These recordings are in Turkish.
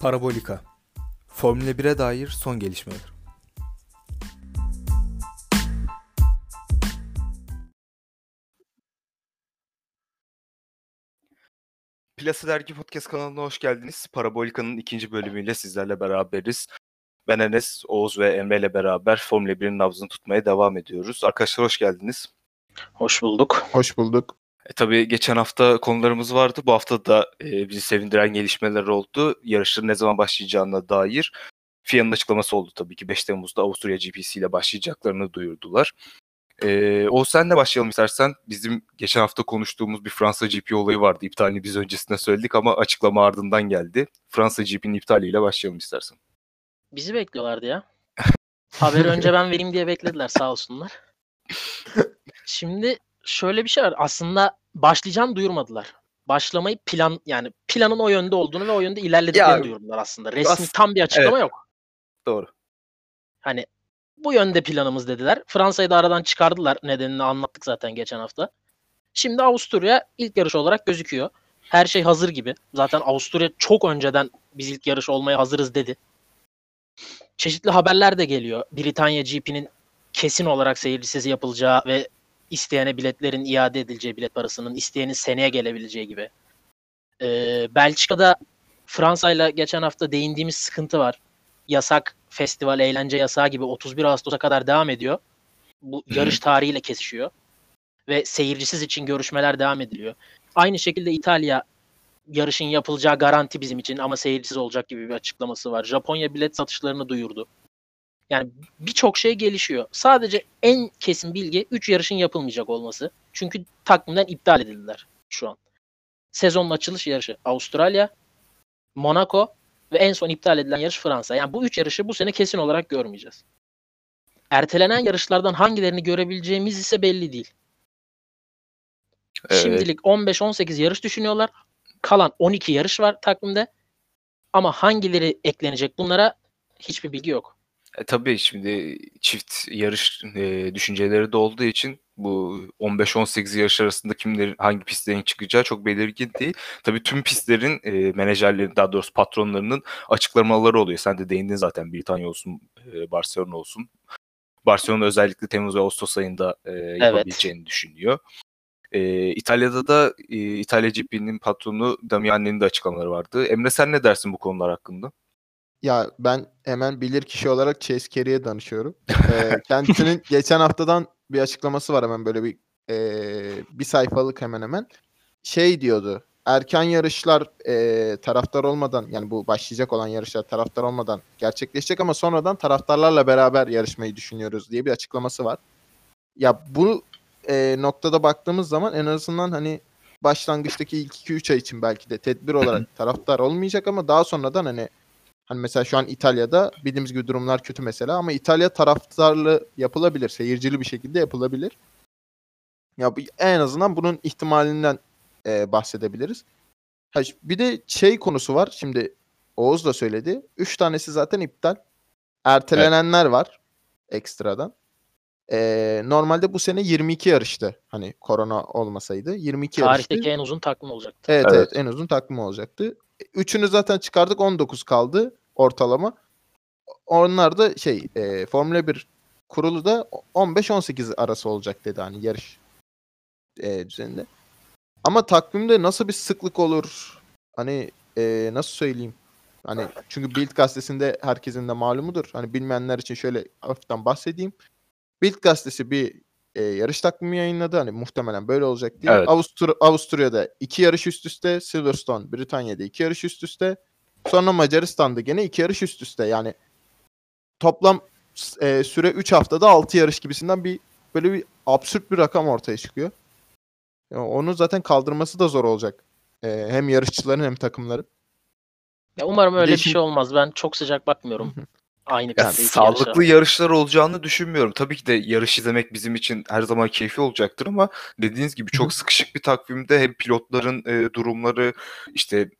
Parabolika Formula 1'e dair son gelişmeler. Plası Dergi Podcast kanalına hoş geldiniz. Parabolika'nın ikinci bölümüyle sizlerle beraberiz. Ben Enes, Oğuz ve Emre ile beraber Formula 1'in nabzını tutmaya devam ediyoruz. Arkadaşlar hoş geldiniz. Hoş bulduk. Hoş bulduk. E, tabii geçen hafta konularımız vardı. Bu hafta da e, bizi sevindiren gelişmeler oldu. Yarışların ne zaman başlayacağına dair. FIA'nın açıklaması oldu tabii ki. 5 Temmuz'da Avusturya GPC ile başlayacaklarını duyurdular. E, o senle başlayalım istersen. Bizim geçen hafta konuştuğumuz bir Fransa GP olayı vardı. İptalini biz öncesinde söyledik ama açıklama ardından geldi. Fransa GP'nin iptaliyle başlayalım istersen. Bizi bekliyorlardı ya. Haberi önce ben vereyim diye beklediler sağ olsunlar. Şimdi şöyle bir şey var. Aslında başlayacağını duyurmadılar. Başlamayı plan yani planın o yönde olduğunu ve o yönde ilerlediklerini Ya, duyurdular aslında. Resmi as- tam bir açıklama evet. yok. Doğru. Hani bu yönde planımız dediler. Fransa'yı da aradan çıkardılar. Nedenini anlattık zaten geçen hafta. Şimdi Avusturya ilk yarış olarak gözüküyor. Her şey hazır gibi. Zaten Avusturya çok önceden biz ilk yarış olmaya hazırız dedi. Çeşitli haberler de geliyor. Britanya GP'nin kesin olarak seyircisiz yapılacağı ve isteyene biletlerin iade edileceği bilet parasının isteyenin seneye gelebileceği gibi. Ee, Belçika'da Fransa'yla geçen hafta değindiğimiz sıkıntı var. Yasak, festival, eğlence yasağı gibi 31 Ağustos'a kadar devam ediyor. Bu yarış tarihiyle kesişiyor. Ve seyircisiz için görüşmeler devam ediliyor. Aynı şekilde İtalya yarışın yapılacağı garanti bizim için ama seyircisiz olacak gibi bir açıklaması var. Japonya bilet satışlarını duyurdu. Yani birçok şey gelişiyor. Sadece en kesin bilgi 3 yarışın yapılmayacak olması. Çünkü takvimden iptal edildiler şu an. Sezonun açılış yarışı Avustralya, Monaco ve en son iptal edilen yarış Fransa. Yani bu üç yarışı bu sene kesin olarak görmeyeceğiz. Ertelenen yarışlardan hangilerini görebileceğimiz ise belli değil. Evet. Şimdilik 15-18 yarış düşünüyorlar. Kalan 12 yarış var takvimde. Ama hangileri eklenecek bunlara hiçbir bilgi yok. E, tabii şimdi çift yarış e, düşünceleri de olduğu için bu 15-18 yarış arasında kimlerin hangi pistlerin çıkacağı çok belirgin değil. Tabii tüm pistlerin e, menajerlerin daha doğrusu patronlarının açıklamaları oluyor. Sen de değindin zaten Britanya olsun, e, Barcelona olsun. Barcelona özellikle Temmuz ve Ağustos ayında e, yapabileceğini düşünüyor. E, İtalya'da da e, İtalya GP'nin patronu Damiani'nin de açıklamaları vardı. Emre sen ne dersin bu konular hakkında? Ya ben hemen bilir kişi olarak Chase Carey'e danışıyorum. Ee, kendisinin geçen haftadan bir açıklaması var hemen böyle bir ee, bir sayfalık hemen hemen. Şey diyordu. Erken yarışlar ee, taraftar olmadan yani bu başlayacak olan yarışlar taraftar olmadan gerçekleşecek ama sonradan taraftarlarla beraber yarışmayı düşünüyoruz diye bir açıklaması var. Ya bu ee, noktada baktığımız zaman en azından hani başlangıçtaki ilk 2-3 ay için belki de tedbir olarak taraftar olmayacak ama daha sonradan hani Hani mesela şu an İtalya'da bildiğimiz gibi durumlar kötü mesela ama İtalya taraftarlı yapılabilir, seyircili bir şekilde yapılabilir. Ya bu- en azından bunun ihtimalinden e, bahsedebiliriz. Ha, bir de şey konusu var. Şimdi Oğuz da söyledi. Üç tanesi zaten iptal. Ertelenenler var ekstradan. E, normalde bu sene 22 yarıştı. Hani korona olmasaydı 22 yarıştı. Tarihteki en uzun takvim olacaktı. Evet, Evet. evet en uzun takvim olacaktı. Üçünü zaten çıkardık 19 kaldı ortalama. Onlar da şey e, Formula 1 kurulu da 15-18 arası olacak dedi hani yarış e, düzeninde. Ama takvimde nasıl bir sıklık olur? Hani e, nasıl söyleyeyim? Hani çünkü Bild gazetesinde herkesin de malumudur. Hani bilmeyenler için şöyle hafiften bahsedeyim. Bild gazetesi bir e, yarış takvimi yayınladı. Hani muhtemelen böyle olacak diye. Evet. Avustur Avusturya'da iki yarış üst üste, Silverstone, Britanya'da iki yarış üst üste. Sonra Macaristan'da gene iki yarış üst üste. Yani toplam e, süre 3 haftada 6 yarış gibisinden bir böyle bir absürt bir rakam ortaya çıkıyor. Ya onu zaten kaldırması da zor olacak. E, hem yarışçıların hem takımların. Ya umarım öyle de bir şey olmaz. Ben çok sıcak bakmıyorum. Aynı Ya pistte iki sağlıklı yarışa. yarışlar olacağını düşünmüyorum. Tabii ki de yarış izlemek bizim için her zaman keyifli olacaktır ama dediğiniz gibi çok sıkışık bir takvimde hem pilotların e, durumları işte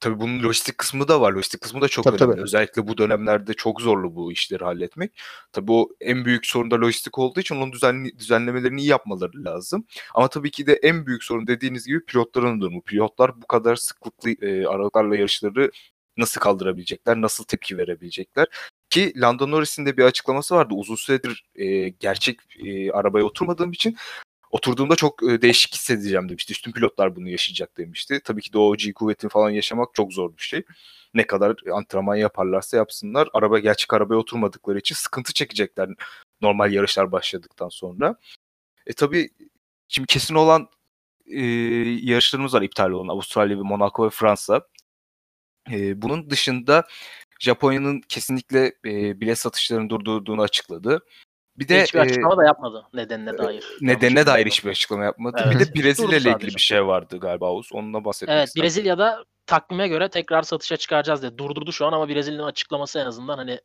tabii bunun lojistik kısmı da var. Lojistik kısmı da çok Tabii, önemli. tabii. Özellikle bu dönemlerde çok zorlu bu işleri halletmek. Tabii o en büyük sorun da lojistik olduğu için onun düzenli, düzenlemelerini iyi yapmaları lazım. Ama tabii ki de en büyük sorun dediğiniz gibi pilotların durumu. Pilotlar bu kadar sıklıklı e, aralıklarla yarışları nasıl kaldırabilecekler, nasıl tepki verebilecekler. Ki Lando Norris'in de bir açıklaması vardı. Uzun süredir e, gerçek e, arabaya oturmadığım için oturduğumda çok e, değişik hissedeceğim demişti. Üstün pilotlar bunu yaşayacak demişti. Tabii ki de o G kuvvetini falan yaşamak çok zor bir şey. Ne kadar antrenman yaparlarsa yapsınlar. Araba gerçek arabaya oturmadıkları için sıkıntı çekecekler normal yarışlar başladıktan sonra. E tabii şimdi kesin olan e, yarışlarımız var iptal olan Avustralya ve Monaco ve Fransa. E, bunun dışında Japonya'nın kesinlikle e, bilet satışlarını durdurduğunu açıkladı. Bir de Hiçbir e, açıklama da yapmadı nedenine dair. nedenine dair hiçbir açıklama yapmadı. Evet. Bir de Brezilya ile ilgili bir şey vardı galiba Oğuz. Onunla bahsetmek Evet istedim. Brezilya'da takvime göre tekrar satışa çıkaracağız dedi. Durdurdu şu an ama Brezilya'nın açıklaması en azından hani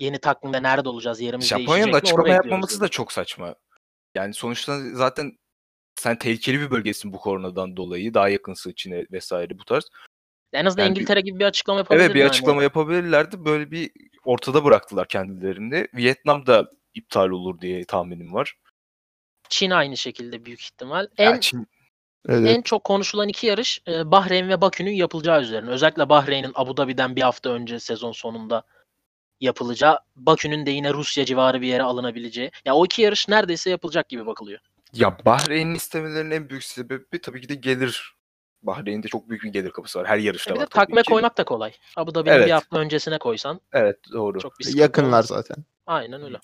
yeni takvimde nerede olacağız yerimiz Japonya'nın açıklama yapmaması dedi. da çok saçma. Yani sonuçta zaten sen tehlikeli bir bölgesin bu koronadan dolayı. Daha yakınsın Çin'e vesaire bu tarz. En azından Yani bir- İngiltere gibi bir açıklama yapabilirdi. Evet bir açıklama yapabilirlerdi. Böyle bir ortada bıraktılar kendilerini. Vietnam da iptal olur diye tahminim var. Çin aynı şekilde büyük ihtimal. En Çin- Evet. en çok konuşulan iki yarış e, Bahreyn ve Bakü'nün yapılacağı üzerine. Özellikle Bahreyn'in Abu Dhabi'den bir hafta önce sezon sonunda yapılacağı. Bakü'nün de yine Rusya civarı bir yere alınabileceği. Ya o iki yarış neredeyse yapılacak gibi bakılıyor. Ya Bahreyn'in istemelerinin en büyük sebebi tabii ki de gelir. Bahreyn'de çok büyük bir gelir kapısı var. Her yarışta E bir var de takme koymak da kolay. Abu Dhabi'nin Evet. bir hafta öncesine koysan Evet doğru. çok bir sıkıntı Yakınlar olmaz. zaten. Aynen öyle.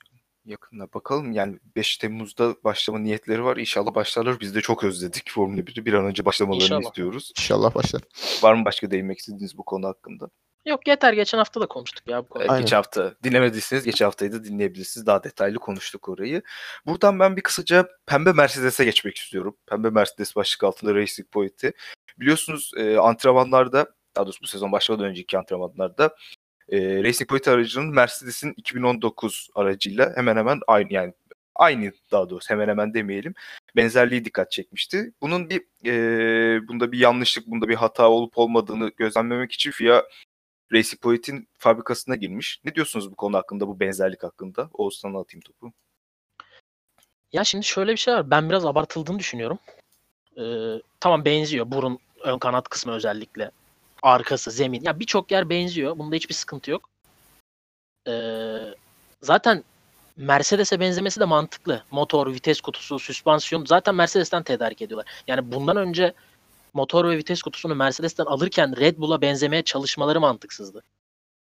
Yakında bakalım yani 5 Temmuz'da başlama niyetleri var. İnşallah başlarlar. Biz de çok özledik Formula 1'i. Bir an önce başlamalarını İnşallah. istiyoruz. İnşallah başlar. Var mı başka değinmek istediğiniz bu konu hakkında? Yok yeter geçen hafta da konuştuk ya bu konuyu. Evet, Aynen. geçen hafta dinlemediyseniz geçen haftayı da dinleyebilirsiniz. Daha detaylı konuştuk orayı. Buradan ben bir kısaca Pembe Mercedes'e geçmek istiyorum. Pembe Mercedes başlık altında Racing Point'i. Biliyorsunuz e, antrenmanlarda daha doğrusu bu sezon başlamadan önceki antrenmanlarda e, Racing Point aracının Mercedes'in 2019 aracıyla hemen hemen aynı yani aynı daha doğrusu hemen hemen demeyelim benzerliği dikkat çekmişti. Bunun bir e, bunda bir yanlışlık, bunda bir hata olup olmadığını gözlemlemek için FIA Racing Point'in fabrikasına girmiş. Ne diyorsunuz bu konu hakkında, bu benzerlik hakkında? Oğuzhan'a atayım topu. Ya şimdi şöyle bir şey var. Ben biraz abartıldığını düşünüyorum. Ee, tamam benziyor. Burun ön kanat kısmı özellikle. Arkası, zemin. Ya birçok yer benziyor. Bunda hiçbir sıkıntı yok. Ee, zaten Mercedes'e benzemesi de mantıklı. Motor, vites kutusu, süspansiyon zaten Mercedes'ten tedarik ediyorlar. Yani bundan önce motor ve vites kutusunu Mercedes'ten alırken Red Bull'a benzemeye çalışmaları mantıksızdı.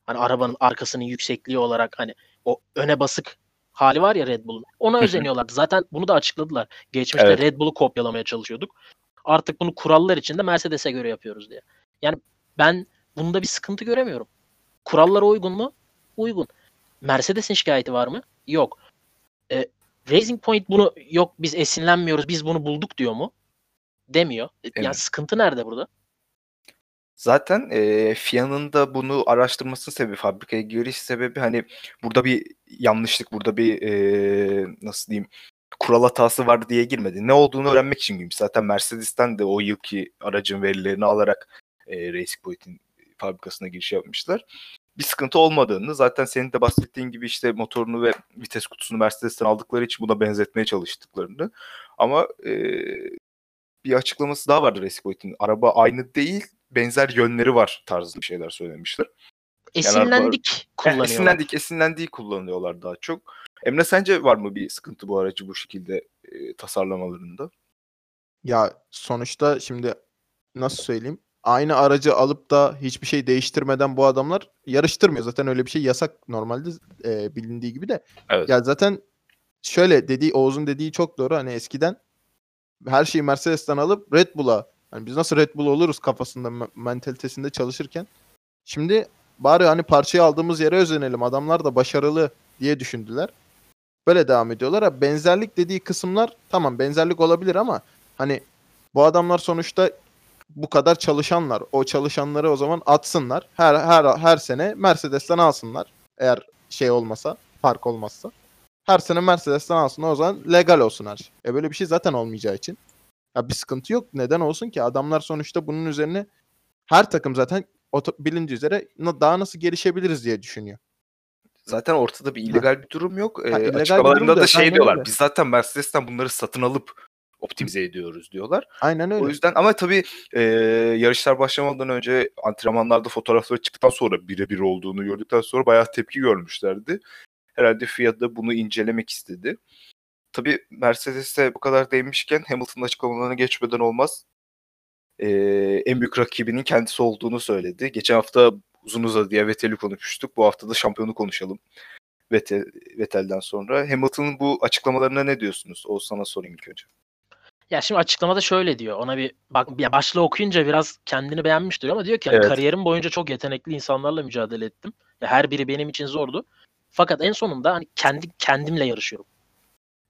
Hani arabanın arkasının yüksekliği olarak hani o öne basık hali var ya Red Bull'un. Ona özeniyorlardı. Zaten bunu da açıkladılar. Geçmişte Evet. Red Bull'u kopyalamaya çalışıyorduk. Artık bunu kurallar içinde Mercedes'e göre yapıyoruz diye. Yani ben bunda bir sıkıntı göremiyorum. Kurallara uygun mu? Uygun. Mercedes'in şikayeti var mı? Yok. E, Racing Point bunu yok biz esinlenmiyoruz biz bunu bulduk diyor mu? Demiyor. E, Yani Evet. sıkıntı nerede burada? Zaten e, FIA'nın da bunu araştırmasının sebebi, fabrikaya giriş sebebi hani burada bir yanlışlık, burada bir e, nasıl diyeyim kural hatası var diye girmedi. Ne olduğunu öğrenmek için girmiş. Zaten Mercedes'ten de o yılki aracın verilerini alarak e, Racing Point'in fabrikasına giriş yapmışlar. Bir sıkıntı olmadığını zaten senin de bahsettiğin gibi işte motorunu ve vites kutusunu Mercedes'ten aldıkları için buna benzetmeye çalıştıklarını. Ama e, bir açıklaması daha vardı Racing Point'in. Araba aynı değil, benzer yönleri var tarzı bir şeyler söylemişler. Esinlendik Eh, kullanıyorlar. esinlendik, esinlendiği kullanıyorlar daha çok. Emre sence var mı bir sıkıntı bu aracı bu şekilde e, tasarlamalarında? Ya sonuçta şimdi nasıl söyleyeyim? Aynı aracı alıp da hiçbir şey değiştirmeden bu adamlar yarıştırmıyor. Zaten öyle bir şey yasak normalde e, bilindiği gibi de. Evet. Ya zaten şöyle dediği Oğuz'un dediği çok doğru. Hani eskiden her şeyi Mercedes'ten alıp Red Bull'a hani biz nasıl Red Bull oluruz kafasında me- mentalitesinde çalışırken şimdi bari hani parçayı aldığımız yere özenelim. Adamlar da başarılı diye düşündüler. Böyle devam ediyorlar. Ha, benzerlik dediği kısımlar tamam benzerlik olabilir ama hani bu adamlar sonuçta bu kadar çalışanlar. O çalışanları o zaman atsınlar. Her her her sene Mercedes'ten alsınlar. Eğer şey olmasa, fark olmazsa. Her sene Mercedes'ten alsınlar o zaman legal olsun her şey. E böyle bir şey zaten olmayacağı için. Ya bir sıkıntı yok. Neden olsun ki? Adamlar sonuçta bunun üzerine her takım zaten bilindiği üzere daha nasıl gelişebiliriz diye düşünüyor. Zaten ortada bir illegal bir durum yok. E, illegal bir açıklamalarında da da şey diyorlar. Biz zaten Mercedes'ten bunları satın alıp optimize ediyoruz diyorlar. Aynen öyle. O yüzden ama tabii e, yarışlar başlamadan önce antrenmanlarda fotoğrafları çıktıktan sonra birebir olduğunu gördükten sonra bayağı tepki görmüşlerdi. Herhalde FIA da bunu incelemek istedi. Tabii Mercedes'e bu kadar değinmişken Hamilton'ın açıklamalarına geçmeden olmaz. E, en büyük rakibinin kendisi olduğunu söyledi. Geçen hafta uzun uzadıya Vettel'i konuşmuştuk. Bu hafta da şampiyonu konuşalım. Vettel, Vettel'den sonra. Hamilton'ın bu açıklamalarına ne diyorsunuz? O sana sorayım ilk önce. Ya şimdi açıklamada şöyle diyor. Ona bir bak ya başlığı okuyunca biraz kendini beğenmiş diyor ama diyor ki hani Evet. kariyerim boyunca çok yetenekli insanlarla mücadele ettim. Ya her biri benim için zordu. Fakat en sonunda hani kendi kendimle yarışıyorum.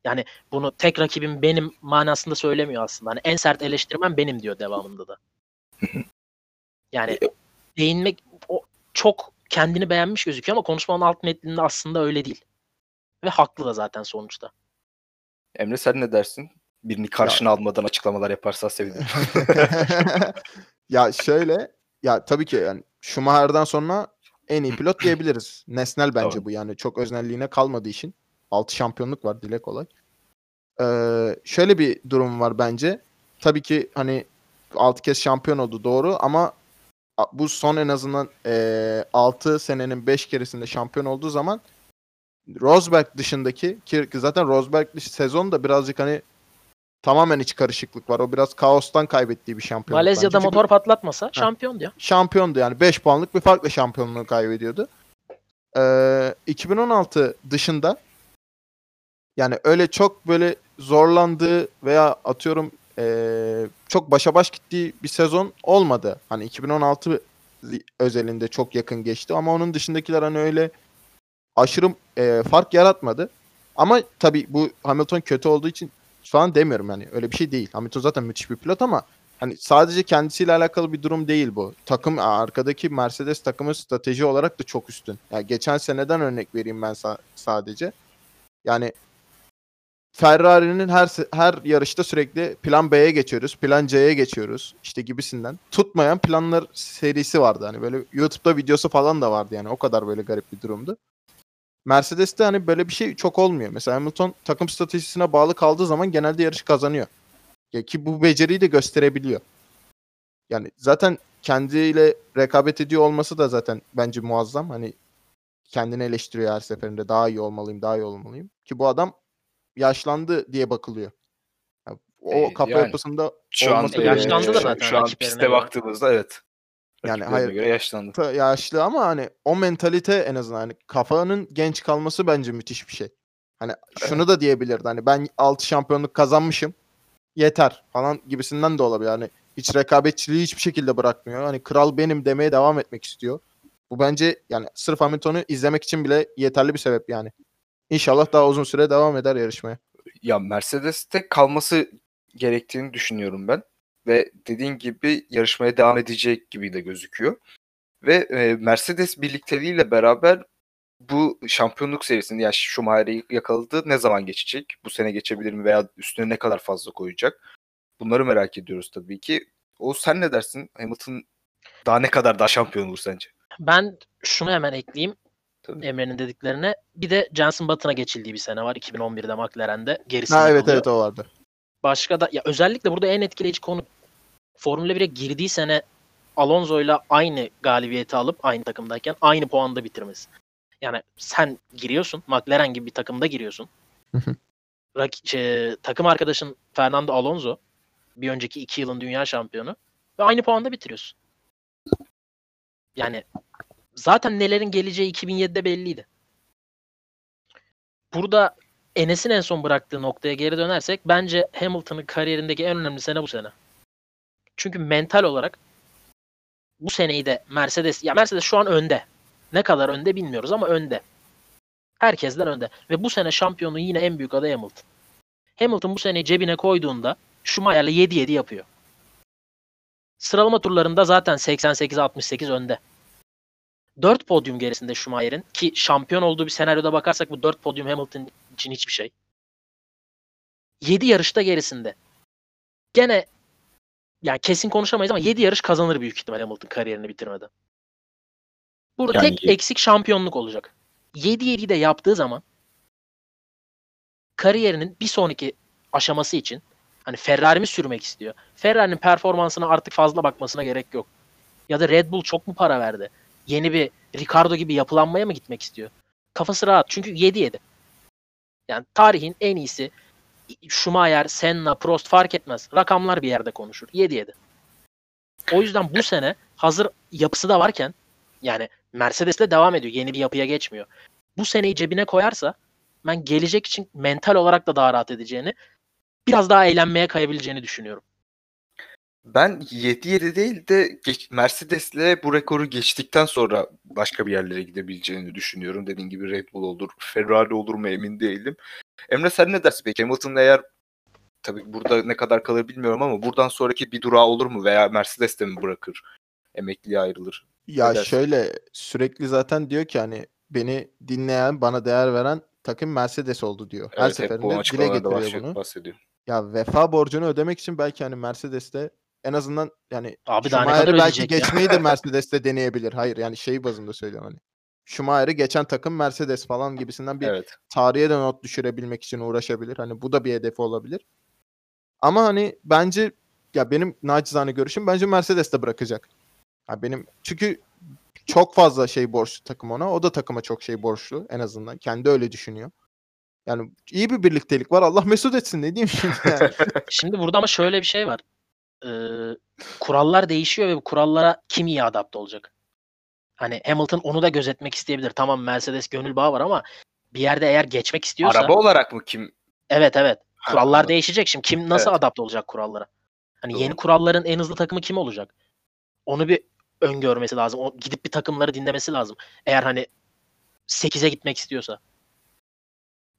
Yani bunu tek rakibim benim manasında söylemiyor aslında. Hani en sert eleştirmen benim diyor devamında da. Yani değinmek o çok kendini beğenmiş gözüküyor ama konuşmanın alt metninde aslında öyle değil. Ve haklı da zaten sonuçta. Emre sen ne dersin? Birini karşına almadan açıklamalar yaparsan sevinirim. ya şöyle ya tabii ki yani Schumacher'dan sonra en iyi pilot diyebiliriz. Nesnel bence Tamam. bu yani çok öznelliğine kalmadığı için. 6 şampiyonluk var dile kolay. Ee, şöyle bir durum var bence. Tabii ki hani 6 kez şampiyon oldu doğru ama bu son en azından 6 senenin 5 keresinde şampiyon olduğu zaman Rosberg dışındaki ki zaten Rosberg sezon da birazcık hani tamamen iç karışıklık var. O biraz kaostan kaybettiği bir şampiyonluk. Malezya'da bence. Çünkü motor patlatmasa şampiyon diyor. şampiyondu yani 5 puanlık bir farkla şampiyonluğu kaybediyordu. Ee, 2016 dışında yani öyle çok böyle zorlandığı veya atıyorum ee, çok başa baş gittiği bir sezon olmadı. Hani 2016 özelinde çok yakın geçti ama onun dışındakiler hani öyle aşırı ee, fark yaratmadı. Ama tabii bu Hamilton kötü olduğu için falan demiyorum yani öyle bir şey değil. Hamilton zaten müthiş bir pilot ama hani sadece kendisiyle alakalı bir durum değil bu. Takım arkadaki Mercedes takımı strateji olarak da çok üstün. Yani geçen seneden örnek vereyim ben sa- sadece. Yani Ferrari'nin her her yarışta sürekli plan B'ye geçiyoruz, plan C'ye geçiyoruz işte gibisinden. Tutmayan planlar serisi vardı. Hani böyle YouTube'da videosu falan da vardı yani. O kadar böyle garip bir durumdu. Mercedes'te hani böyle bir şey çok olmuyor. Mesela Hamilton takım stratejisine bağlı kaldığı zaman genelde yarış kazanıyor. Ya ki bu beceriyi de gösterebiliyor. Yani zaten kendiyle rekabet ediyor olması da zaten bence muazzam. Hani kendini eleştiriyor her seferinde. Daha iyi olmalıyım, daha iyi olmalıyım. Ki bu adam yaşlandı diye bakılıyor. Ya o Ee, kafa yani yapısında Şu an olması e, Yaşlandı da şu- zaten Şu an piste baktığımızda evet. Yani hayır- göre yaşlandı. Ta- yaşlı ama hani o mentalite en azından hani kafanın genç kalması bence müthiş bir şey. Hani şunu da diyebilirdi hani ben 6 şampiyonluk kazanmışım yeter falan gibisinden de olabilir. Hani hiç rekabetçiliği hiçbir şekilde bırakmıyor. Hani kral benim demeye devam etmek istiyor. Bu bence yani sırf Hamilton'u izlemek için bile yeterli bir sebep yani. İnşallah daha uzun süre devam eder yarışmaya. Ya Mercedes'te kalması gerektiğini düşünüyorum ben. Ve dediğin gibi yarışmaya devam edecek gibi de gözüküyor. Ve e, Mercedes birlikteliğiyle beraber bu şampiyonluk serisinde yani Schumacher'i yakaladı ne zaman geçecek? Bu sene geçebilir mi veya üstüne ne kadar fazla koyacak? Bunları merak ediyoruz tabii ki. O sen ne dersin? Hamilton daha ne kadar daha şampiyon olur sence? Ben şunu hemen ekleyeyim Tabii. Emre'nin dediklerine. Bir de Jenson Button'a geçildiği bir sene var 2011'de McLaren'de. Gerisinde Ha evet kalıyor. evet o vardı. Başka da ya özellikle burada en etkileyici konu Formula 1'e girdiği sene Alonso'yla aynı galibiyeti alıp aynı takımdayken aynı puanda bitirmesi. Yani sen giriyorsun, McLaren gibi bir takımda giriyorsun. Rak- şey, takım arkadaşın Fernando Alonso bir önceki iki yılın dünya şampiyonu ve aynı puanda bitiriyorsun. Yani zaten nelerin geleceği 2007'de belliydi. Burada Enes'in en son bıraktığı noktaya geri dönersek bence Hamilton'ın kariyerindeki en önemli sene bu sene. Çünkü mental olarak bu seneyi de Mercedes ya Mercedes şu an önde. Ne kadar önde bilmiyoruz ama önde. Herkesten önde. Ve bu sene şampiyonluğun yine en büyük adayı Hamilton. Hamilton bu seneyi cebine koyduğunda Schumacher'le 7-7 yapıyor. Sıralama turlarında zaten 88-68 önde. 4 podyum gerisinde Schumacher'in ki şampiyon olduğu bir senaryoda bakarsak bu 4 podyum Hamilton için hiçbir şey. 7 yarışta gerisinde. Gene yani kesin konuşamayız ama 7 yarış kazanır büyük ihtimal Hamilton kariyerini bitirmeden. Burada Yani tek eksik şampiyonluk olacak. 7-7'yi de yaptığı zaman kariyerinin bir sonraki aşaması için Hani Ferrari mi sürmek istiyor? Ferrari'nin performansına artık fazla bakmasına gerek yok. Ya da Red Bull çok mu para verdi? Yeni bir Ricardo gibi yapılanmaya mı gitmek istiyor? Kafası rahat. Çünkü 7-7. Yani tarihin en iyisi Schumacher, Senna, Prost fark etmez. Rakamlar bir yerde konuşur. 7-7. O yüzden bu sene hazır yapısı da varken yani Mercedes'le devam ediyor. Yeni bir yapıya geçmiyor. Bu seneyi cebine koyarsa ben gelecek için mental olarak da daha rahat edeceğini biraz daha eğlenmeye kayabileceğini düşünüyorum. Ben 7-7 değil de Mercedes'le bu rekoru geçtikten sonra başka bir yerlere gidebileceğini düşünüyorum. Dediğim gibi Red Bull olur, Ferrari olur mu emin değilim. Emre sen ne dersin peki? Hamilton eğer tabii burada ne kadar kalır bilmiyorum ama buradan sonraki bir durağı olur mu veya Mercedes de mi bırakır? Emekliye ayrılır. Ya şöyle sürekli zaten diyor ki hani beni dinleyen, bana değer veren takım Mercedes oldu diyor. Her Evet, bu seferinde dile getiriyor bunu. bahsediyor. Ya vefa borcunu ödemek için belki hani Mercedes'te en azından yani Abi Schumacher'ı belki ya? geçmeyi de Mercedes'te deneyebilir. Hayır yani şey bazında söylüyorum hani. Schumacher'ı geçen takım Mercedes falan gibisinden bir Evet. tarihe de not düşürebilmek için uğraşabilir. Hani bu da bir hedefi olabilir. Ama hani bence ya benim naçizane görüşüm bence Mercedes de bırakacak. Ya benim çünkü çok fazla şey borçlu takım ona. O da takıma çok şey borçlu en azından. Kendi öyle düşünüyor. Yani iyi bir birliktelik var. Allah mesut etsin ne diyeyim şimdi yani. Şimdi burada ama şöyle bir şey var. Ee, kurallar değişiyor ve bu kurallara kim iyi adapte olacak? Hani Hamilton onu da gözetmek isteyebilir. Tamam Mercedes gönül bağı var ama bir yerde eğer geçmek istiyorsa Araba olarak mı kim? evet evet kurallar anladım. değişecek. Şimdi kim nasıl Evet. adapte olacak kurallara? Hani yeni Doğru. kuralların en hızlı takımı kim olacak? Onu bir öngörmesi lazım. O, gidip bir takımları dinlemesi lazım. Eğer hani 8'e gitmek istiyorsa.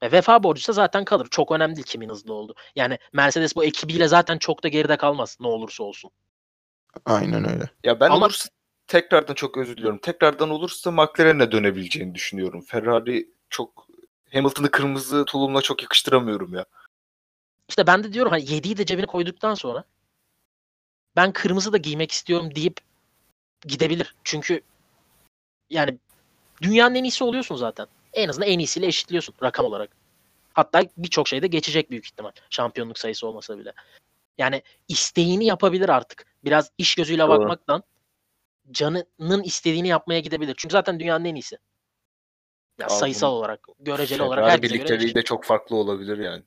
E, vefa borcuysa zaten kalır. Çok önemli değil kimin hızlı oldu. Yani Mercedes bu ekibiyle zaten çok da geride kalmaz ne olursa olsun. Aynen öyle. Ya ben Ama- olursa tekrardan çok özür diliyorum. Tekrardan olursa McLaren'e dönebileceğini düşünüyorum. Ferrari çok Hamilton'ı kırmızı tulumla çok yakıştıramıyorum ya. İşte ben de diyorum hani 7'yi de cebine koyduktan sonra ben kırmızı da giymek istiyorum deyip gidebilir. Çünkü yani dünyanın en iyisi oluyorsun zaten. En azından en iyisiyle eşitliyorsun rakam olarak. Hatta birçok şeyde geçecek büyük ihtimal. Şampiyonluk sayısı olmasa bile. Yani isteğini yapabilir artık. Biraz iş gözüyle Doğru. bakmaktan canının istediğini yapmaya gidebilir. Çünkü zaten dünyanın en iyisi. Ya Abi sayısal bunu- olarak, göreceli olarak Ferrari herkese göre birlikteliği eşit. de çok farklı olabilir yani.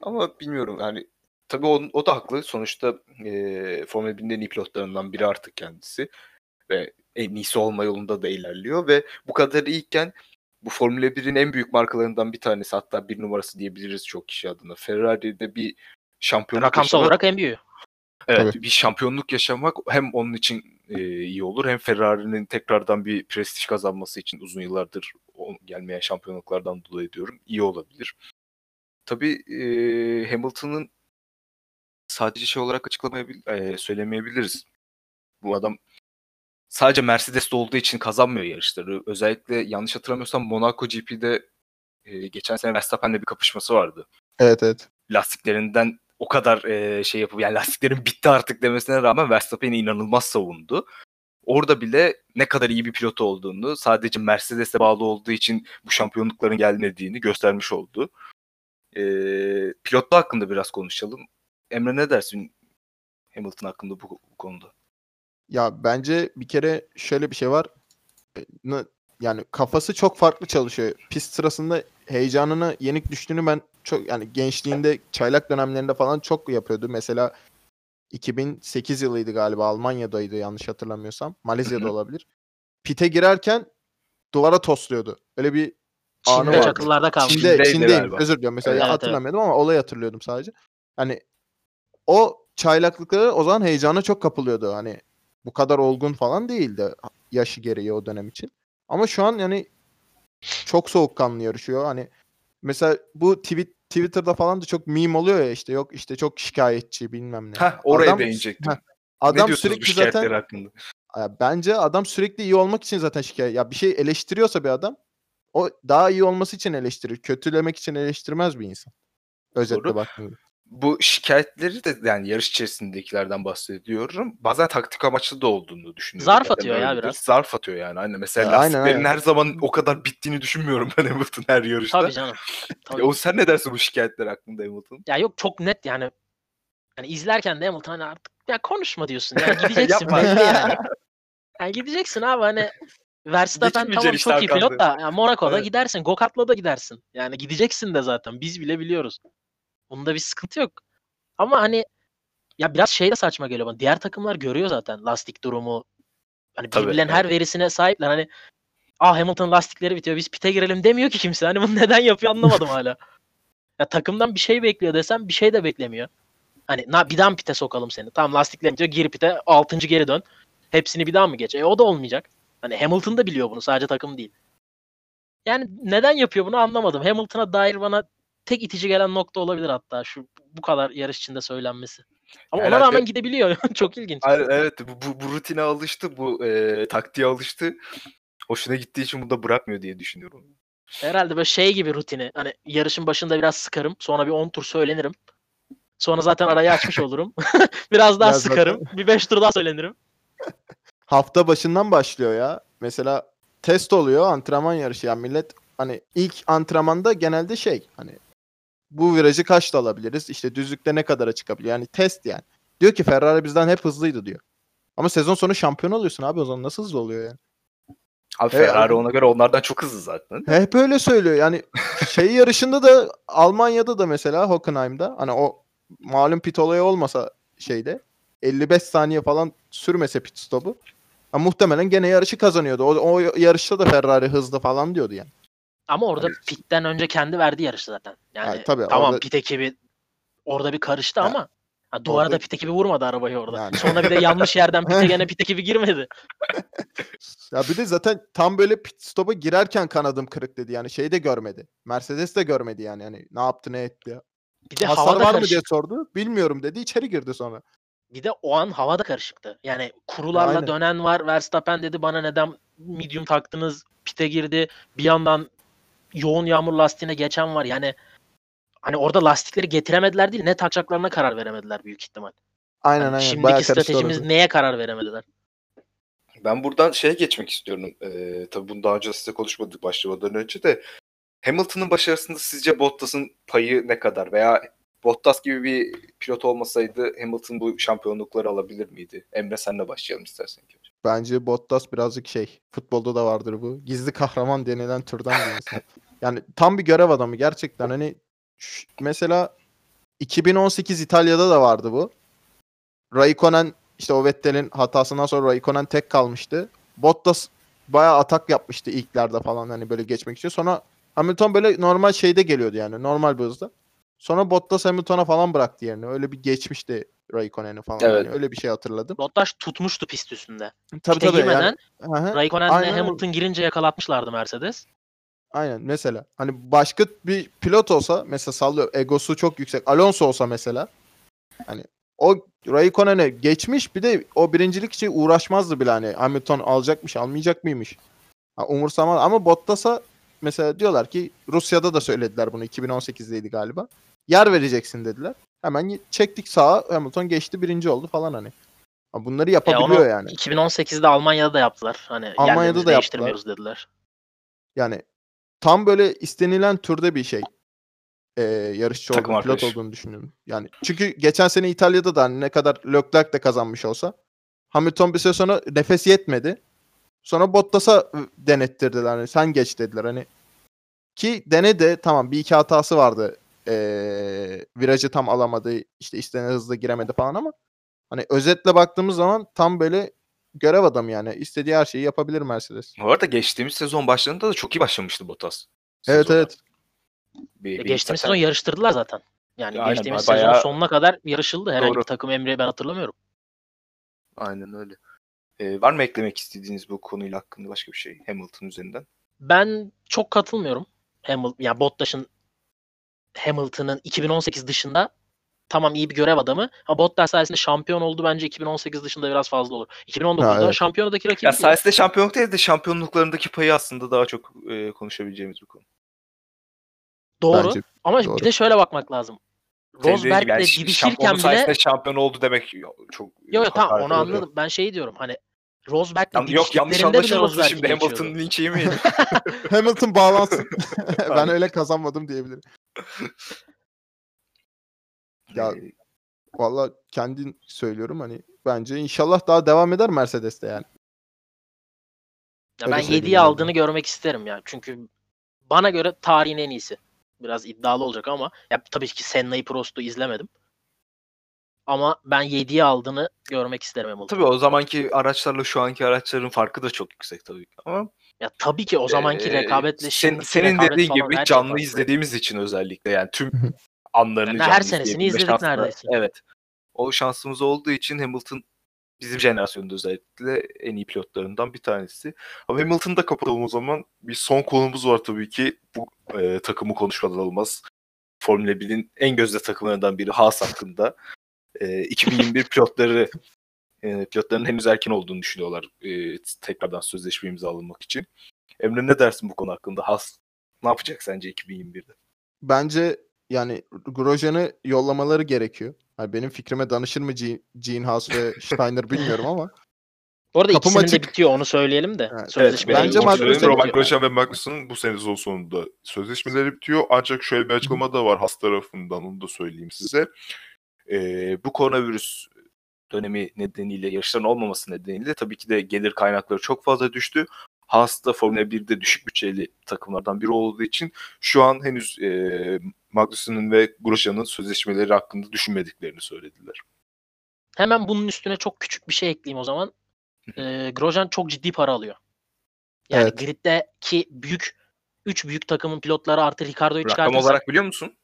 Ama bilmiyorum yani tabii o, o da haklı. Sonuçta e, Formula 1'in en iyi pilotlarından biri artık kendisi. Ve en iyisi olma yolunda da ilerliyor ve bu kadar iyiyken bu Formula 1'in en büyük markalarından bir tanesi hatta bir numarası diyebiliriz çok kişi adına. Ferrari'de bir şampiyonluk Rakamsal yaşamak- olarak en büyüğü. Evet, Tabii. bir şampiyonluk yaşamak hem onun için e, iyi olur hem Ferrari'nin tekrardan bir prestij kazanması için uzun yıllardır o- gelmeyen şampiyonluklardan dolayı diyorum iyi olabilir. Tabii e, Hamilton'ın sadece şey olarak açıklamayabil e, söylemeyebiliriz. Bu adam sadece Mercedes'te olduğu için kazanmıyor yarışları. Özellikle yanlış hatırlamıyorsam Monaco GP'de e, geçen sene Verstappen'le bir kapışması vardı Evet evet. lastiklerinden o kadar e, şey yapıp yani lastiklerin bitti artık demesine rağmen Verstappen'i inanılmaz savundu. Orada bile ne kadar iyi bir pilot olduğunu, sadece Mercedes'e bağlı olduğu için bu şampiyonlukların gelmediğini göstermiş oldu. E, pilotlu hakkında biraz konuşalım. Emre ne dersin Hamilton hakkında bu, bu konuda? Ya bence bir kere şöyle bir şey var. E, Yani kafası çok farklı çalışıyor. Pist sırasında heyecanına yenik düştüğünü ben çok yani gençliğinde çaylak dönemlerinde falan çok yapıyordu. Mesela 2008 yılıydı galiba Almanya'daydı yanlış hatırlamıyorsam. Malezya'da olabilir. Pite girerken duvara tosluyordu. Öyle bir anı Çin'de vardı. çakıllarda kalmış. Çin'de, Çin'deyim. galiba. Özür diliyorum. Mesela Evet, evet. hatırlamıyordum ama olayı hatırlıyordum sadece. Hani o çaylaklıkları o zaman heyecana çok kapılıyordu. Hani bu kadar olgun falan değildi yaşı gereği o dönem için. Ama şu an yani çok soğukkanlı yarışıyor. Hani mesela bu tweet Twitter'da falan da çok meme oluyor ya işte yok işte çok şikayetçi bilmem ne. Heh, oraya Adam- değinecektim. Heh, ne Adam bu sürekli zaten hakkında? bence adam sürekli iyi olmak için zaten şikayet. Ya bir şey eleştiriyorsa bir adam o daha iyi olması için eleştirir. Kötülemek için eleştirmez bir insan. Özetle baktığında. Bu şikayetleri de yani yarış içerisindekilerden bahsediyorum. Bazen taktik amaçlı da olduğunu düşünüyorum. Zarf Yani atıyor ya biraz. Zarf atıyor yani. Aynen. Mesela Ya, aynen, lastiklerin aynen. her zaman o kadar bittiğini düşünmüyorum ben Hamilton her yarışta. Tabii canım. Tabii. O sen ne dersin bu şikayetler hakkında Hamilton? Ya yok çok net yani hani izlerken de Hamilton hani artık ya konuşma diyorsun. Yani gideceksin belli yani. Yani gideceksin abi hani Verstappen tamam çok iyi pilot da yani Monaco'da Evet. gidersin. Go-kart'la da gidersin. Yani gideceksin de zaten. Biz bile biliyoruz. Bunda bir sıkıntı yok. Ama hani ya biraz şey de saçma geliyor bana. Diğer takımlar görüyor zaten lastik durumu. Hani birbirlerinin her verisine sahipler. Hani ah Hamilton lastikleri bitiyor biz pite girelim demiyor ki kimse. Hani bunu neden yapıyor anlamadım hala. Ya takımdan bir şey bekliyor desem bir şey de beklemiyor. Hani na bir daha mı pite sokalım seni? Tamam lastikler bitiyor gir pite 6. geri dön. Hepsini bir daha mı geç? E o da olmayacak. Hani Hamilton da biliyor bunu sadece takım değil. Yani neden yapıyor bunu anlamadım. Hamilton'a dair bana tek itici gelen nokta olabilir hatta şu bu kadar yarış içinde söylenmesi. Ama ona Herhalde- rağmen gidebiliyor. Çok ilginç. Evet bu, bu, bu rutine alıştı, bu e, taktiğe alıştı. Hoşuna gittiği için bunu da bırakmıyor diye düşünüyorum. Herhalde böyle şey gibi rutini. Hani yarışın başında biraz sıkarım. Sonra bir 10 tur söylenirim. Sonra zaten arayı açmış olurum. biraz daha Biraz sıkarım. Bir 5 tur daha söylenirim. hafta başından başlıyor ya. Mesela test oluyor antrenman yarışı. Yani millet hani ilk antrenmanda genelde şey hani bu virajı kaçta alabiliriz? İşte düzlükte ne kadara çıkabilir? Yani test yani. Diyor ki Ferrari bizden hep hızlıydı diyor. Ama sezon sonu şampiyon oluyorsun abi o zaman nasıl hızlı oluyor yani? Abi Evet, Ferrari abi. ona göre onlardan çok hızlı zaten. Hep öyle söylüyor. Yani şey yarışında da Almanya'da da mesela Hockenheim'da hani o malum pit olayı olmasa şeyde 55 saniye falan sürmese pit stopu ha, muhtemelen gene yarışı kazanıyordu. O, o yarışta da Ferrari hızlı falan diyordu yani. Ama orada Evet. pitten önce kendi verdi yarışı zaten. Yani Ha, tabii, tamam orada- pit ekibi orada bir karıştı Ha, ama ha, duvara orada- da pit ekibi vurmadı arabayı orada. Yani. Sonra bir de yanlış yerden pite gene pit ekibi girmedi. Ya bir de zaten tam böyle pit stopa girerken kanadım kırık dedi. Yani şey de görmedi. Mercedes de görmedi yani. yani ne yaptı ne etti ya. Bir de Hasar var mı karışık. diye sordu. Bilmiyorum dedi. içeri girdi sonra. Bir de o an havada karışıktı. Yani kurularla Aynen. dönen var. Verstappen dedi bana neden medium taktınız? Pite girdi. Bir yandan yoğun yağmur lastiğine geçen var. Yani hani orada lastikleri getiremediler değil ne takacaklarına karar veremediler büyük ihtimal. Aynen Hani aynen. şimdiki Bayağı stratejimiz neye karar veremediler? Ben buradan şeye geçmek istiyorum. Ee, tabii bunu daha önce size konuşmadık başlamadan önce de. Hamilton'ın başarısında sizce Bottas'ın payı ne kadar? Veya Bottas gibi bir pilot olmasaydı Hamilton bu şampiyonlukları alabilir miydi? Emre senle başlayalım istersen. önce. Bence Bottas birazcık şey. Futbolda da vardır bu. Gizli kahraman denilen türden bir insan. yani tam bir görev adamı gerçekten. Hani mesela 2018 İtalya'da da vardı bu. Raikkonen işte o Vettel'in hatasından sonra Raikkonen tek kalmıştı. Bottas bayağı atak yapmıştı ilklerde falan hani böyle geçmek için. Sonra Hamilton böyle normal şeyde geliyordu yani normal bir hızda. Sonra Bottas Hamilton'a falan bıraktı yerini. Öyle bir geçmişti Raikkonen'i falan. Evet. Yani öyle bir şey hatırladım. Bottas tutmuştu pist üstünde. Tabii Pite tabii. girmeden Yani, Hı hı. Raikkonen'le. Hamilton girince yakalatmışlardı Mercedes. Aynen mesela. Hani başka bir pilot olsa mesela sallıyor egosu çok yüksek. Alonso olsa mesela. Hani o Raikkonen'e geçmiş bir de o birincilik için uğraşmazdı bile hani Hamilton alacakmış almayacak mıymış. Ha, umursamaz ama Bottas'a mesela diyorlar ki Rusya'da da söylediler bunu 2018'deydi galiba. Yer vereceksin dediler. Hemen y- çektik sağa Hamilton geçti birinci oldu falan hani. Ha, bunları E yapabiliyor onu yani. 2018'de Almanya'da da yaptılar. Hani Almanya'da da değiştirmiyoruz dediler. Yani tam böyle istenilen türde bir şey. Ee, yarışçı Takım olduğunu, pilot olduğunu düşünüyorum. Yani çünkü geçen sene İtalya'da da hani ne kadar Leclerc de kazanmış olsa Hamilton bir süre sonra nefes yetmedi. Sonra Bottas'a ı, denettirdiler. Hani sen geç dediler hani. Ki denedi tamam bir iki hatası vardı. Ee, virajı tam alamadı. işte istenen hızla giremedi falan ama hani özetle baktığımız zaman tam böyle görev adamı yani. İstediği her şeyi yapabilir Mercedes. Bu arada geçtiğimiz sezon başlarında da çok iyi başlamıştı Bottas. Evet Sezona. evet. Bir, E, bir geçtiğimiz zaten- sezon yarıştırdılar zaten. Yani Aynen, geçtiğimiz ba- sezon bayağı- sonuna kadar yarışıldı. Herhangi Doğru. bir takım emri ben hatırlamıyorum. Aynen öyle. Ee, var mı eklemek istediğiniz bu konuyla hakkında başka bir şey Hamilton üzerinden? Ben çok katılmıyorum. Hamilton, yani Bottas'ın Hamilton'ın 2018 dışında tamam iyi bir görev adamı. Ama Bottas sayesinde şampiyon oldu bence 2018 dışında biraz fazla olur. 2019'da Ha, evet. şampiyonadaki rakibi Ya sayesinde şampiyonluk değil de şampiyonluklarındaki payı aslında daha çok e, konuşabileceğimiz bir konu. doğru. Bence Ama doğru. bir de şöyle bakmak lazım. Dediğin Rosberg'le yani didişirken bile sayesinde şampiyon oldu demek çok Yok yok tamam onu anladım. Ben şeyi diyorum hani Rosberg'le Yan- Yok yanlış anlaşılmasın şimdi. Hamilton'ın linç yemeyelim. Hamilton bağlansın. ben öyle kazanmadım diyebilirim. Ya- Ee, Valla kendin söylüyorum hani bence inşallah daha devam eder Mercedes'te yani. Ya Öyle ben söyleyeyim 7'yi yani. aldığını görmek isterim ya. Çünkü bana göre tarihin en iyisi. Biraz iddialı olacak ama ya tabii ki Senna'yı Prost'u izlemedim. Ama ben 7'yi aldığını görmek isterim Hamilton. Tabii o zamanki araçlarla şu anki araçların farkı da çok yüksek tabii ki. Ama Ya tabii ki o zamanki Ee, rekabetle sen- senin rekabet dediğin gibi şey canlı farklı. izlediğimiz için özellikle yani tüm anlarını Yani her senesini izledik şansına- neredeyse. Evet. O şansımız olduğu için Hamilton bizim jenerasyonda özellikle en iyi pilotlarından bir tanesi. Ama Hamilton'ı da kapatalım o zaman. Bir son konumuz var tabii ki. Bu e, takımı konuşmadan olmaz. Formula 1'in en gözde takımlarından biri Haas hakkında. E, 2021 pilotları e, pilotların henüz erken olduğunu düşünüyorlar e, tekrardan sözleşme imzalamak için. Emre ne dersin bu konu hakkında? Haas ne yapacak sence 2021'de? Bence yani Grosjean'ı yollamaları gerekiyor. Yani benim fikrime danışır mı Ge- Gene Haas ve Steiner bilmiyorum ama Bu arada Kapım ikisinin de açık. bitiyor onu söyleyelim de. Evet, Sözleşmeleri bence süre Magnussen- bitiyor. Roman Grosjean ve Magnussen'ın bu sene sezon sonunda sözleşmeleri bitiyor. Ancak şöyle bir açıklama da var Has tarafından onu da söyleyeyim size. Ee, bu koronavirüs dönemi nedeniyle yarışların olmaması nedeniyle tabii ki de gelir kaynakları çok fazla düştü. Haas da Formula 1'de düşük bütçeli takımlardan biri olduğu için şu an henüz e, Magnussen'ın ve Grosjean'ın sözleşmeleri hakkında düşünmediklerini söylediler. Hemen bunun üstüne çok küçük bir şey ekleyeyim o zaman. Ee, Grosjean çok ciddi para alıyor. Yani Evet. griddeki büyük 3 büyük takımın pilotları artı Ricardo'yu Rakam çıkartırsak olarak biliyor musun?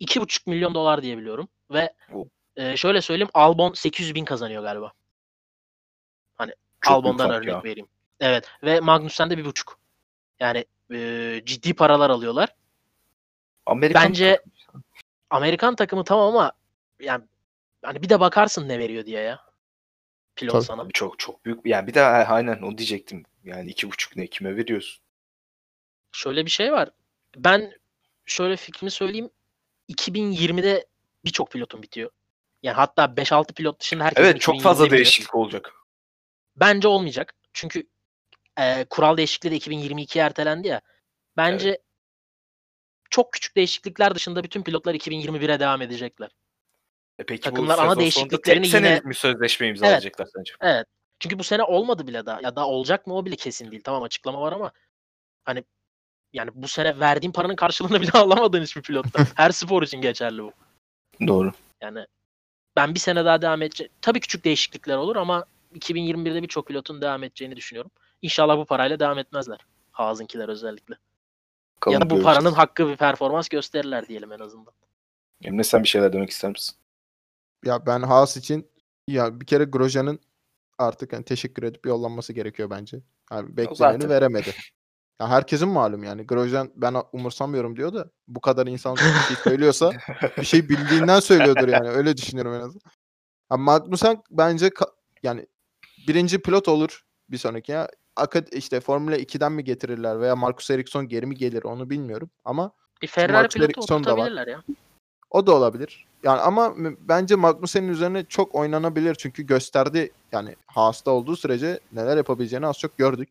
2,5 milyon dolar diye biliyorum. Ve O. e, şöyle söyleyeyim Albon 800 bin kazanıyor galiba. Çok Albon'dan örnek ya. vereyim. Evet ve Magnussen de 1,5. Yani e, ciddi paralar alıyorlar. Amerikan Bence- takımı. Amerikan takımı tamam ama yani hani bir de bakarsın ne veriyor diye ya. Pilot Tabii. sana. Çok çok büyük. Yani bir de aynen onu diyecektim. Yani iki buçuk ne kime veriyorsun? Şöyle bir şey var. Ben şöyle fikrimi söyleyeyim. 2020'de birçok pilotun bitiyor. Yani hatta 5-6 pilot dışında herkes Evet çok fazla değişiklik olacak. Bence olmayacak. Çünkü e, kural değişikliği de 2022'ye ertelendi ya. Bence çok küçük değişiklikler dışında bütün pilotlar 2021'e devam edecekler. E peki Takımlar bu ana değişikliklerini tek yine- mi sözleşme imzalayacaklar sence? Evet. Çünkü bu sene olmadı bile daha. Ya daha olacak mı o bile kesin değil. Tamam açıklama var ama hani yani bu sene verdiğin paranın karşılığını bile alamadığın hiçbir pilotta. Her spor için geçerli bu. Doğru. Yani ben bir sene daha devam edeceğim. Tabii küçük değişiklikler olur ama 2021'de birçok pilotun devam edeceğini düşünüyorum. İnşallah bu parayla devam etmezler. Haas'ınkiler özellikle. Bakalım ya da bu göreceğiz. paranın hakkı bir performans gösterirler diyelim en azından. Emre sen bir şeyler demek ister misin? ya ben Haas için ya bir kere Grosjean'ın artık hani teşekkür edip yollanması gerekiyor bence. Yani bekleneni veremedi. Ya herkesin malum yani. Grosjean ben umursamıyorum diyor da bu kadar insan bir şey söylüyorsa bir şey bildiğinden söylüyordur yani. Öyle düşünüyorum en azından. Ha, Magnussen bence yani birinci pilot olur bir sonraki ya. Akad işte Formula 2'den mi getirirler veya Marcus Ericsson geri mi gelir onu bilmiyorum ama Bir Ferrari Max pilotu Ericsson da var. ya. o da olabilir. Yani ama bence Magnussen'in üzerine çok oynanabilir çünkü gösterdi yani Haas'ta olduğu sürece neler yapabileceğini az çok gördük.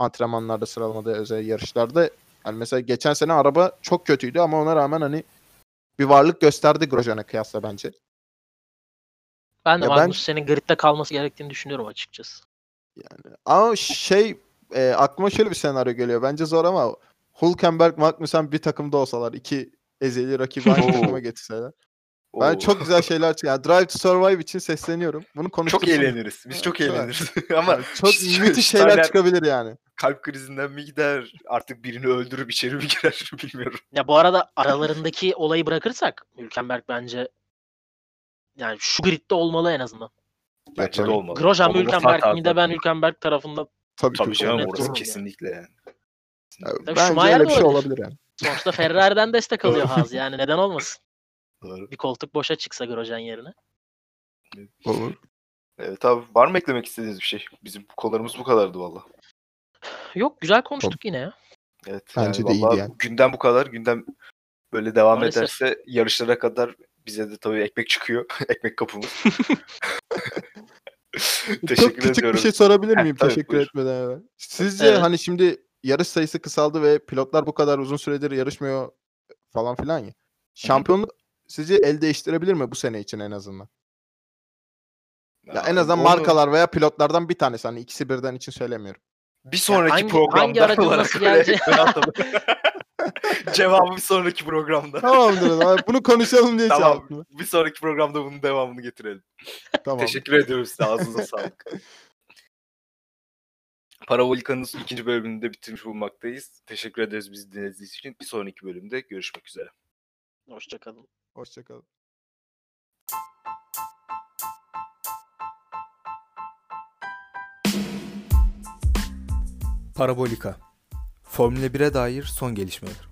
Antrenmanlarda, sıralamada, özel yarışlarda. Yani mesela geçen sene araba çok kötüydü ama ona rağmen hani bir varlık gösterdi Grosjean'a kıyasla bence. Ben de Ya ben- Magnussen'in gridde kalması gerektiğini düşünüyorum açıkçası. Ama şey e, aklıma şöyle bir senaryo geliyor. Bence zor ama Hülkenberg, Magnussen bir takımda olsalar iki ezeli rakibi aynı takıma getirseler. Ben Oo. çok güzel şeyler yani Drive to Survive için sesleniyorum. Bunu çok konuştursun. eğleniriz. Biz çok çok- eğleniriz. Ama Yani çok müthiş şeyler Steiner çıkabilir yani. kalp krizinden mi gider? Artık birini öldürüp içeri mi girer bilmiyorum. Ya bu arada aralarındaki olayı bırakırsak Hülkenberg bence yani şu gridde olmalı en azından. Bence de olmalı. Grosjean Hülkenberg mi de ben Hülkenberg tarafında Tabii, Tabii ki. canım orası kesinlikle yani. Yani Tabii Bence öyle bir şey olabilir. olabilir yani. sonuçta Ferrari'den destek alıyor Haas yani neden olmasın? Doğru. Bir koltuk boşa çıksa Grosjean yerine. Olur. Evet abi var mı eklemek istediğiniz bir şey? Bizim konularımız bu kadardı valla. Yok güzel konuştuk yine ya. Evet. Bence yani de iyiydi vallahi yani. Gündem bu kadar. Gündem böyle devam Maalesef. ederse yarışlara kadar bize de tabii ekmek çıkıyor. ekmek kapımız. Teşekkür Çok küçük ediyorum. bir şey sorabilir miyim tabii, teşekkür buyur. etmeden evvel? Sizce Evet. hani şimdi yarış sayısı kısaldı ve pilotlar bu kadar uzun süredir yarışmıyor falan filan ya. Şampiyonluk sizce el değiştirebilir mi bu sene için en azından? Ya en azından onu markalar veya pilotlardan bir tanesi hani ikisi birden için söylemiyorum. bir sonraki hangi- programda hangi olarak atalım. Cevabı bir sonraki programda. Tamamdır zaman. Bunu konuşalım diye Tamam. şey yaptım. Bir sonraki programda bunun devamını getirelim. Tamam. Teşekkür ediyorum size. Ağzınıza sağlık. Parabolika'nın ikinci bölümünü de bitirmiş bulmaktayız. Teşekkür ederiz bizi dinlediğiniz için. Bir sonraki bölümde görüşmek üzere. Hoşçakalın. Hoşçakalın. Parabolika. Formula 1'e dair son gelişmeler.